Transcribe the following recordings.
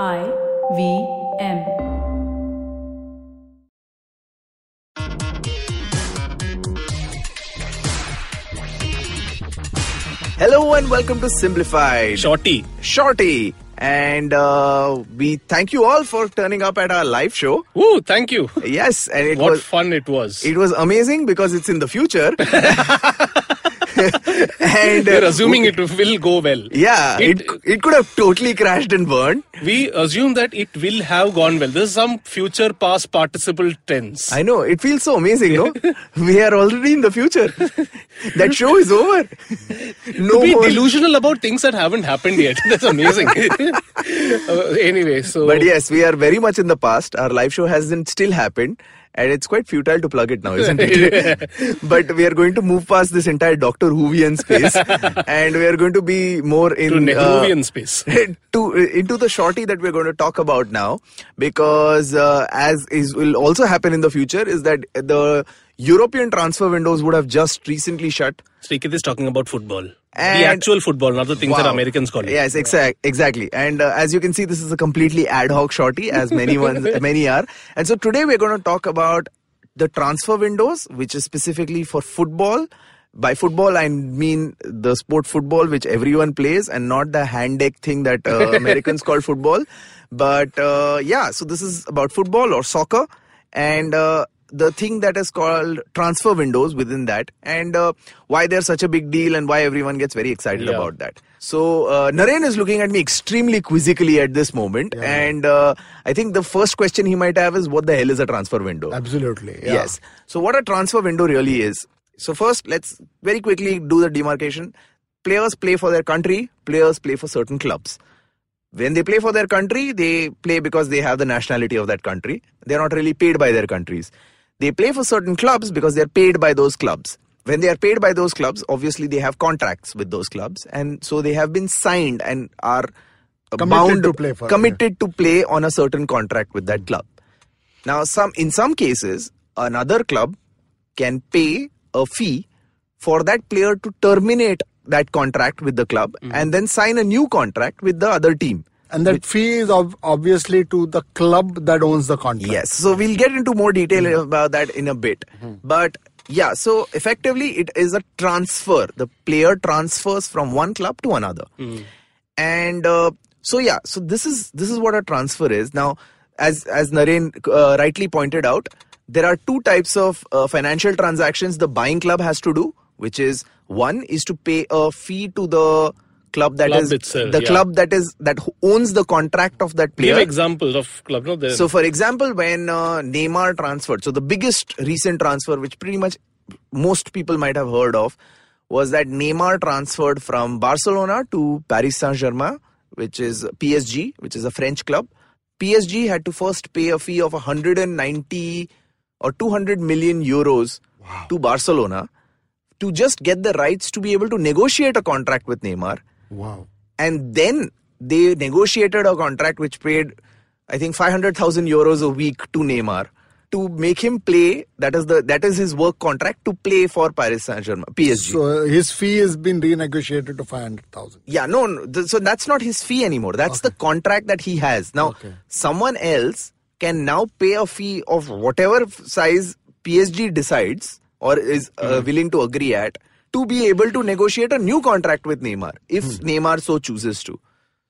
I V M. Hello and welcome to Simplified. Shorty. Shorty. And uh, we thank you all for turning up at our live show. Woo, thank you. Yes, and it what was fun it was. it was amazing because it's in the future. and We're uh, assuming it will go well. yeah, it, It- it could have totally crashed and burned. We assume that it will have gone well. This is some future past participle tense. I know it feels so amazing, no? we are already in the future. that show is over. No Be more. delusional about things that haven't happened yet. That's amazing. Uh, anyway, so But yes, we are very much in the past. Our live show hasn't still happened. And it's quite futile to plug it now, isn't it? but we are going to move past this entire Doctor Whovian space, and we are going to be more in to uh, space. to into the shorty that we're going to talk about now, because uh, as is will also happen in the future is that the European transfer windows would have just recently shut. Srikit is talking about football. And- the actual football, not the things that Americans call it. Yes, exact, exactly. And uh, as you can see, this is a completely ad hoc shorty, as many ones, many are. And so today we're going to talk about the transfer windows, which is specifically for football. By football, I mean the sport football, which everyone plays, and not the handegg thing that uh, Americans call football. But uh, yeah, so this is about football or soccer, and uh, the thing that is called transfer windows within that, and uh, why they're such a big deal, and why everyone gets very excited Yeah. about that. So uh, Naren is looking at me extremely quizzically at this moment, and uh, I think the first question he might have is, "What the hell is a transfer window?" Absolutely. Yeah. Yes. So what a transfer window really is. So first, let's very quickly do the demarcation. Players play for their country. Players play for certain clubs. When they play for their country, they play because they have the nationality of that country. They're not really paid by their countries. They play for certain clubs because they're paid by those clubs. When they are paid by those clubs, obviously they have contracts with those clubs, and so they have been signed and are Committed bound to play for it, committed to play on a certain contract with that club. Now, some in some cases, another club can pay a fee for that player to terminate that contract with the club mm-hmm. and then sign a new contract with the other team. And that fee is ob- obviously to the club that owns the contract. Yes, so we'll get into more detail about that in a bit. But yeah, so effectively, it is a transfer. The player transfers from one club to another, and uh, so yeah, so this is this is what a transfer is. Now, as as Naren uh, rightly pointed out, there are two types of uh, financial transactions the buying club has to do, which is one is to pay a fee to the club that Club is itself, the yeah. club that is that owns the contract of that player. Give examples of club. No. So, for example, when uh, Neymar transferred, so the biggest recent transfer, which pretty much most people might have heard of, was that Neymar transferred from Barcelona to Paris Saint Germain, which is PSG, which is a French club. PSG had to first pay a fee of 190 or 200 million euros to Barcelona to just get the rights to be able to negotiate a contract with Neymar Wow. and then they negotiated a contract which paid i think 500000 euros a week to neymar to make him play that is the that is his work contract to play for paris saint-germain psg So uh, his fee has been renegotiated to 500,000. yeah no, no th- so that's not his fee anymore that's the contract that he has now Okay. someone else can now pay a fee of whatever size psg decides or is uh, willing to agree at to be able to negotiate a new contract with neymar if hmm. neymar so chooses to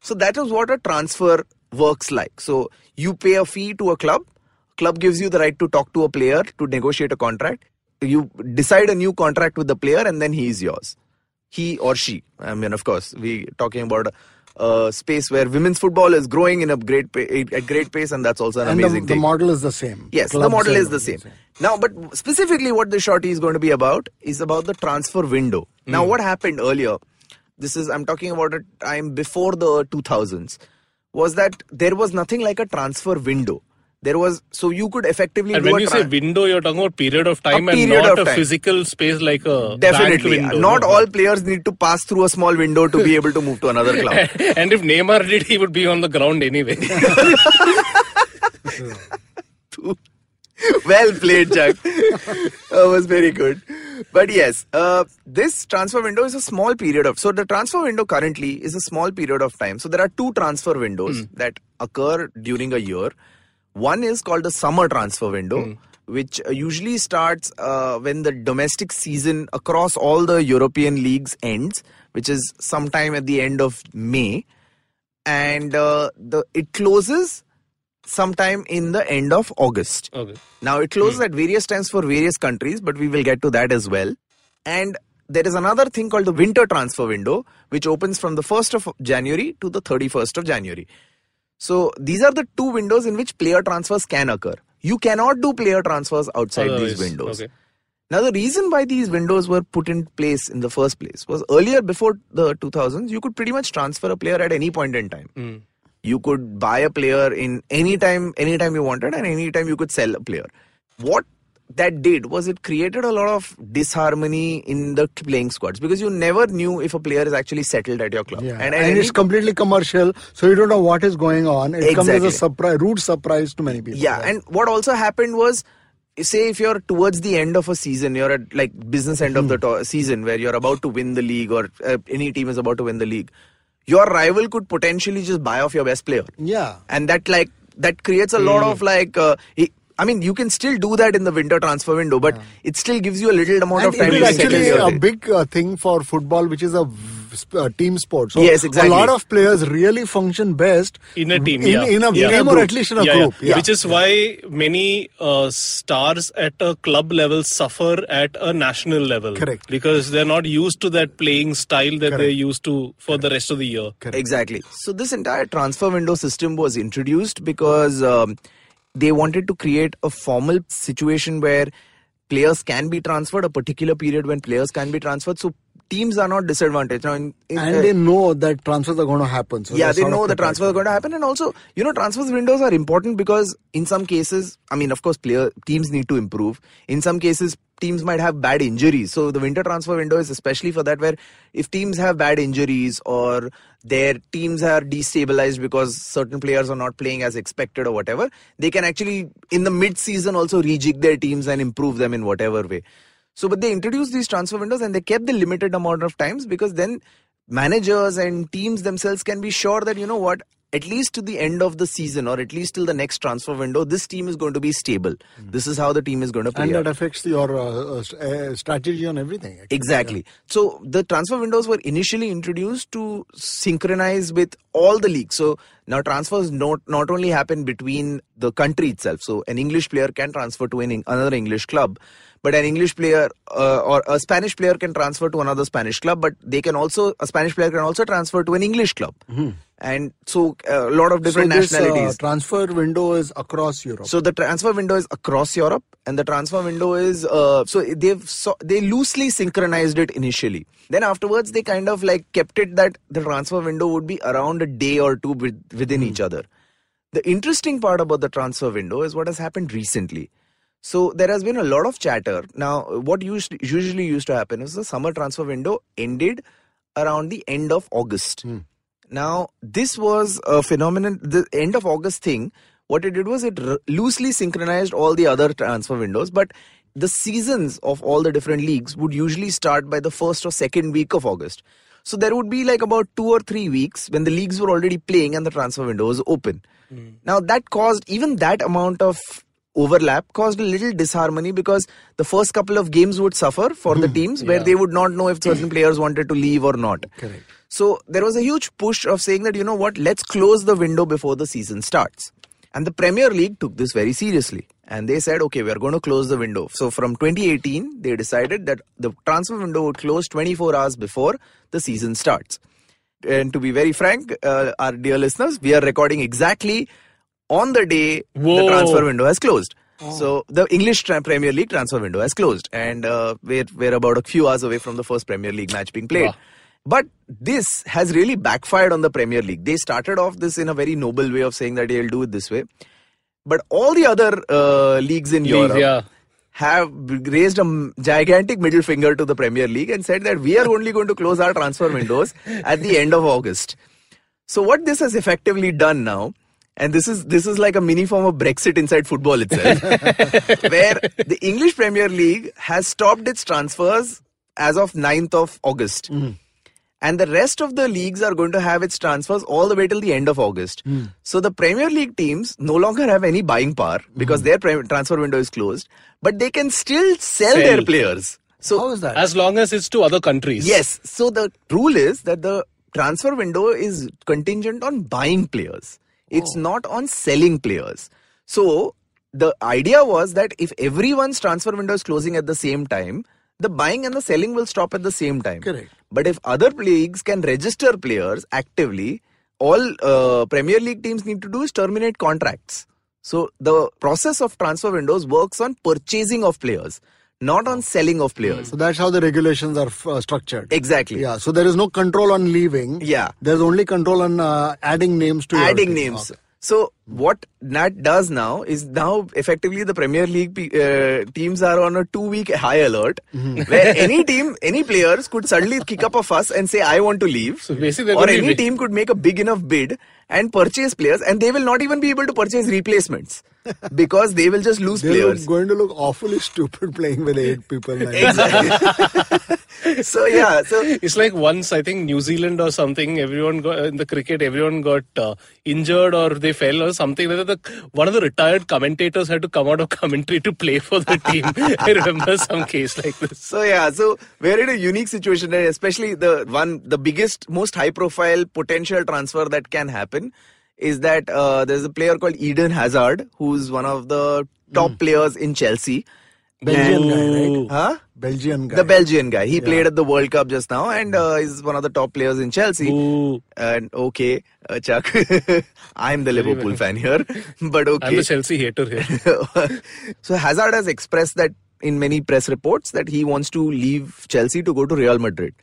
so that is what a transfer works like so you pay a fee to a club club gives you the right to talk to a player to negotiate a contract you decide a new contract with the player and then he is yours he or she. I mean, of course, we talking about a, a space where women's football is growing in a great pa- at great pace, and that's also an and amazing the thing. The model is the same. yes, the model is the same. Now, but specifically, what the shorty is going to be about is about the transfer window. Now, hmm. what happened earlier? This is I'm talking about a time before the 2000s. Was that there was nothing like a transfer window. There was so you could effectively and when you say window, you're talking about period of time and period not of a time. physical space like a Definitely. window. Not all players need to pass through a small window to be able to move to another club. and if Neymar did, he would be on the ground anyway. well played, Jack. that was very good. but yes, uh, this transfer window is a small period of. So the transfer window currently is a small period of time. So there are two transfer windows that occur during a year. One is called the summer transfer window, which uh, usually starts uh, when the domestic season across all the European leagues ends, which is sometime at the end of May, and uh, the it closes sometime in the end of August. Okay. Now it closes at various times for various countries, but we will get to that as well. And there is another thing called the winter transfer window, which opens from the 1st of January to the 31st of January. So these are the two windows in which player transfers can occur. You cannot do player transfers outside these windows. okay. Now, the reason why these windows were put in place in the first place was earlier, before the 2000s, you could pretty much transfer a player at any point in time. Hmm. You could buy a player in any time, anytime you wanted, and anytime you could sell a player. What that did was it created a lot of disharmony in the playing squads because you never knew if a player is actually settled at your club. Yeah. And, And, it's completely commercial, so you don't know what is going on. It comes as a surprise, rude surprise to many people. Yeah, and what also happened was, say if you're towards the end of a season, you're at like business end of the to- season where you're about to win the league or uh, any team is about to win the league, your rival could potentially just buy off your best player, yeah. and that like that creates a lot of like. Uh, i- I mean, you can still do that in the winter transfer window, but it still gives you a little amount And of time it is actually a big uh, thing for football, which is a uh, team sport. So Yes, exactly. A lot of players really function best In a team, in, yeah. in a Yeah. team or at least in a Yeah, yeah. group. Yeah. Which is why many uh, stars at a club level suffer at a national level. Correct. Because they're not used to that playing style that they're used to for the rest of the year. Exactly. So this entire transfer window system was introduced because um, they wanted to create a formal situation where players can be transferred, a particular period when players can be transferred. So teams are not disadvantaged. Now, in, in, and uh, they know that transfers are going to happen. So yeah, they know the transfers are going to happen, and also, you know, transfers windows are important because in some cases, I mean, of course, player teams need to improve. In some cases, teams might have bad injuries, so the winter transfer window is especially for that. Where if teams have bad injuries or their teams are destabilized because certain players are not playing as expected or whatever, they can actually in the mid-season also rejig their teams and improve them in whatever way. So, but they introduced these transfer windows and they kept the limited amount of times because then managers and teams themselves can be sure that, you know what, at least to the end of the season or at least till the next transfer window, this team is going to be stable. This is how the team is going to play. And out. that affects your uh, uh, uh, strategy on everything. actually. Exactly. So the transfer windows were initially introduced to synchronize with all the leagues. So now transfers not not only happen between the country itself. So an English player can transfer to an, another English club, but an English player uh, or a Spanish player can transfer to another Spanish club. But they can also a Spanish player can also transfer to an English club. And so uh, a lot of different so this, uh, nationalities. transfer window is across Europe. So the transfer window is across Europe, and the transfer window is uh, so they've so, they loosely synchronized it initially. Then afterwards, they kind of like kept it that the transfer window would be around a day or two with, within each other. The interesting part about the transfer window is what has happened recently. So there has been a lot of chatter. Now, what used, usually used to happen is the summer transfer window ended around the end of August. Hmm. Now, this was a phenomenon, the end of August thing. What it did was it r- loosely synchronized all the other transfer windows, but the seasons of all the different leagues would usually start by the first or second week of August. So there would be like about two or three weeks when the leagues were already playing and the transfer window was open. Hmm. Now, that caused even that amount of overlap caused a little disharmony because the first couple of games would suffer for the teams where Yeah. they would not know if certain players wanted to leave or not. Correct. So there was a huge push of saying that, you know what, let's close the window before the season starts. And the Premier League took this very seriously. And they said, okay, we're going to close the window. So from 2018, they decided that the transfer window would close 24 hours before the season starts. And to be very frank, uh, our dear listeners, we are recording exactly on the day the transfer window has closed. So the English tra- Premier League transfer window has closed, and uh, we're we're about a few hours away from the first Premier League match being played. Wow. But this has really backfired on the Premier League. They started off this in a very noble way of saying that they'll do it this way, but all the other uh, leagues in League, Europe yeah. have raised a gigantic middle finger to the Premier League and said that we are only going to close our transfer windows at the end of August. So what this has effectively done now and this is this is like a mini form of Brexit inside football itself, where the English Premier League has stopped its transfers as of 9th of August. Hmm. And the rest of the leagues are going to have its transfers all the way till the end of August. Hmm. So the Premier League teams no longer have any buying power because hmm. their pre- transfer window is closed, but they can still sell, their players. So How is that? As long as it's to other countries. Yes. So the rule is that the transfer window is contingent on buying players. It's not on selling players. So the idea was that if everyone's transfer window is closing at the same time, the buying and the selling will stop at the same time. Correct. But if other leagues can register players actively, all uh, Premier League teams need to do is terminate contracts. So the process of transfer windows works on purchasing of players, not on selling of players. So that's how the regulations are uh, structured. Exactly. Yeah. So there is no control on leaving. Yeah. There's only control on uh, adding names to your adding team. names. Okay. So what Nat does now is now effectively the Premier League pe- uh, teams are on a two-week high alert, Mm-hmm. where any team, any players could suddenly kick up a fuss and say, "I want to leave," So basically or any be- team could make a big enough bid and purchase players, and they will not even be able to purchase replacements because they will just lose players. They're players. going to look awfully stupid playing with eight people. Now. Exactly. so yeah, so It's like once I think New Zealand or something. Everyone got in the cricket. Everyone got uh, injured or they fell or something. like that. The, one of the retired commentators had to come out of commentary to play for the team. I remember some case like this. So yeah, so we're in a unique situation, and especially the one, the biggest, most high-profile potential transfer that can happen is that uh, there's a player called Eden Hazard, who's one of the top players in Chelsea. Belgian guy, right? Huh? Belgian guy. The Belgian guy. He played at the World Cup just now, and uh, is one of the top players in Chelsea. Ooh. And okay, uh, Chuck, I'm the Liverpool fan here, but okay. I'm the Chelsea hater here. so Hazard has expressed that in many press reports that he wants to leave Chelsea to go to Real Madrid.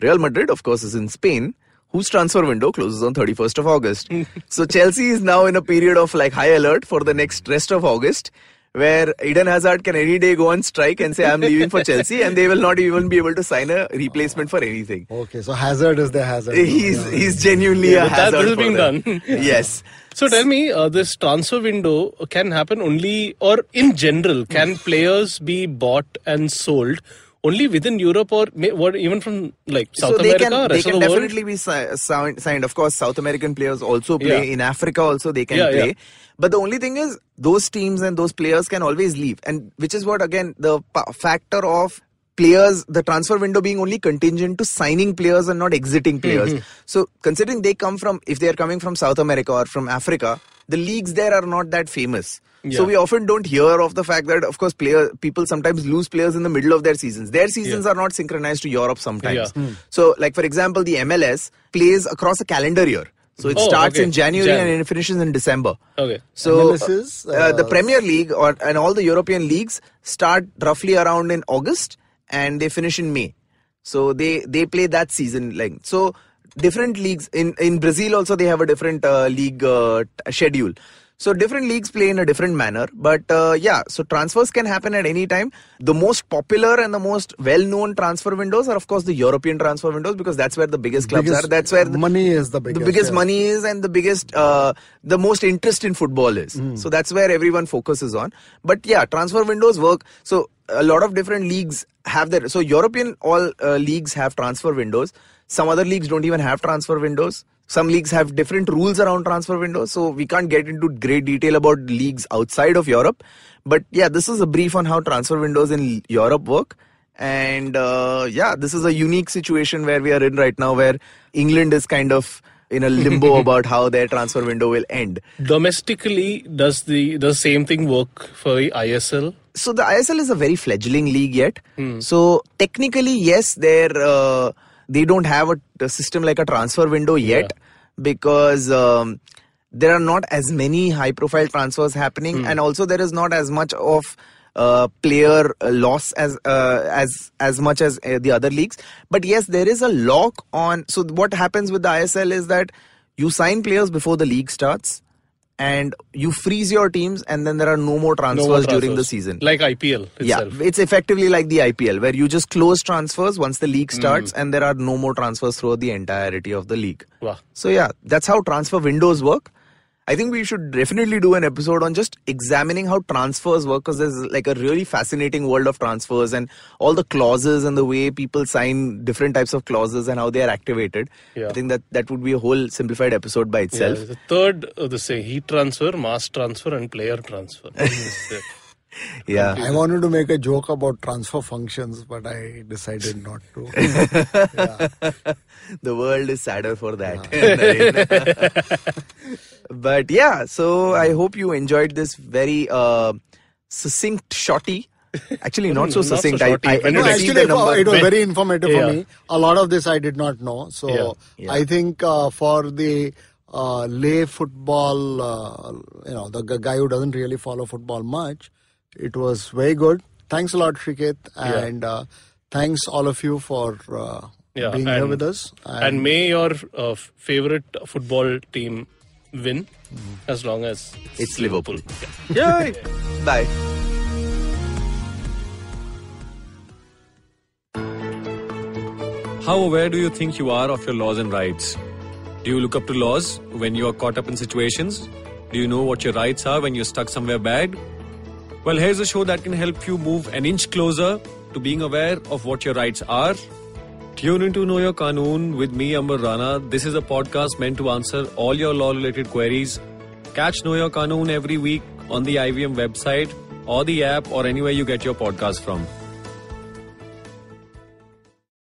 Real Madrid, of course, is in Spain, whose transfer window closes on 31st of August. so Chelsea is now in a period of like high alert for the next rest of August. Where Eden Hazard can any day go on strike and say, I'm leaving for Chelsea, and they will not even be able to sign a replacement for anything. Okay, so Hazard is the Hazard. He's Yeah. he's genuinely a but that- hazard. this is being them. done. yes. So tell me, uh, this transfer window can happen only, or in general, can players be bought and sold only within Europe, or may, what even from like South so they America, can, they can of the world? definitely be si- signed. Of course, South American players also play. Yeah. In Africa also they can Yeah, play. yeah. But the only thing is those teams and those players can always leave. And which is what again the pa- factor of players, the transfer window being only contingent to signing players and not exiting players. Mm-hmm. So considering they come from, if they are coming from South America or from Africa, the leagues there are not that famous. So we often don't hear of the fact that, of course, player people sometimes lose players in the middle of their seasons. Their seasons Yeah. are not synchronized to Europe sometimes. Yeah. So, like for example, the MLS plays across a calendar year. So it Oh, starts okay. in January Jan. and it finishes in December. Okay. So MLS is, uh, the uh, Premier League or and all the European leagues start roughly around in August and they finish in May. So they they play that season length. So different leagues in in Brazil also they have a different uh, league uh, t- schedule. So different leagues play in a different manner, but uh, yeah. So transfers can happen at any time. The most popular and the most well-known transfer windows are, of course, the European transfer windows because that's where the biggest clubs Biggest are. That's where the, money is the biggest. the biggest yeah. money is and the biggest uh, the most interest in football is Hmm. so that's where everyone focuses on but yeah transfer windows work so a lot of different leagues have their so european all uh, leagues have transfer windows some other leagues don't even have transfer windows some leagues have different rules around transfer windows so we can't get into great detail about leagues outside of europe but yeah this is a brief on how transfer windows in europe work and uh, yeah, this is a unique situation where we are in right now, where England is kind of in a limbo about how their transfer window will end. Domestically, does the the same thing work for the ISL? So the ISL is a very fledgling league yet. So technically, yes, they're uh, they don't have a, a system like a transfer window yet because. Um, there are not as many high profile transfers happening and also there is not as much of uh, player uh, loss as uh, as as much as uh, the other leagues. But yes there is a lock on so what happens with the ISL is that you sign players before the league starts and you freeze your teams and then there are no more transfers, No more during the season like IPL yeah, it's effectively like the IPL where you just close transfers once the league Hmm. starts and there are no more transfers throughout the entirety of the league. Wow. So yeah, that's how transfer windows work. I think we should definitely do an episode on just examining how transfers work because there's like a really fascinating world of transfers and all the clauses and the way people sign different types of clauses and how they are activated. Yeah. I think that that would be a whole simplified episode by Yeah, itself. the third, uh, the say heat transfer, mass transfer, and player transfer. This, Yeah. I wanted to make a joke about transfer functions, but I decided not to. the world is sadder for that. but yeah, so I hope you enjoyed this very uh, succinct shorty. Actually, not so Not so succinct. I, I When didn't you see actually, the number. it was very informative Yeah. for me. A lot of this I did not know. So Yeah. Yeah. I think uh, for the uh, lay football, uh, you know, the g- guy who doesn't really follow football much, it was very good. Thanks a lot, Shrikit, Yeah. and uh, thanks all of you for uh, Yeah, being here with us. and may your uh, favorite football team win Mm-hmm. as long as It's Liverpool. Yeah. Yay! Bye. How aware do you think you are of your laws and rights? Do you look up to laws when you are caught up in situations? Do you know what your rights are when you're stuck somewhere bad? Well, here's a show that can help you move an inch closer to being aware of what your rights are. Tune into Know Your Kanoon with me, Amber Rana. This is a podcast meant to answer all your law related queries. Catch Know Your Kanoon every week on the IVM website or the app or anywhere you get your podcast from.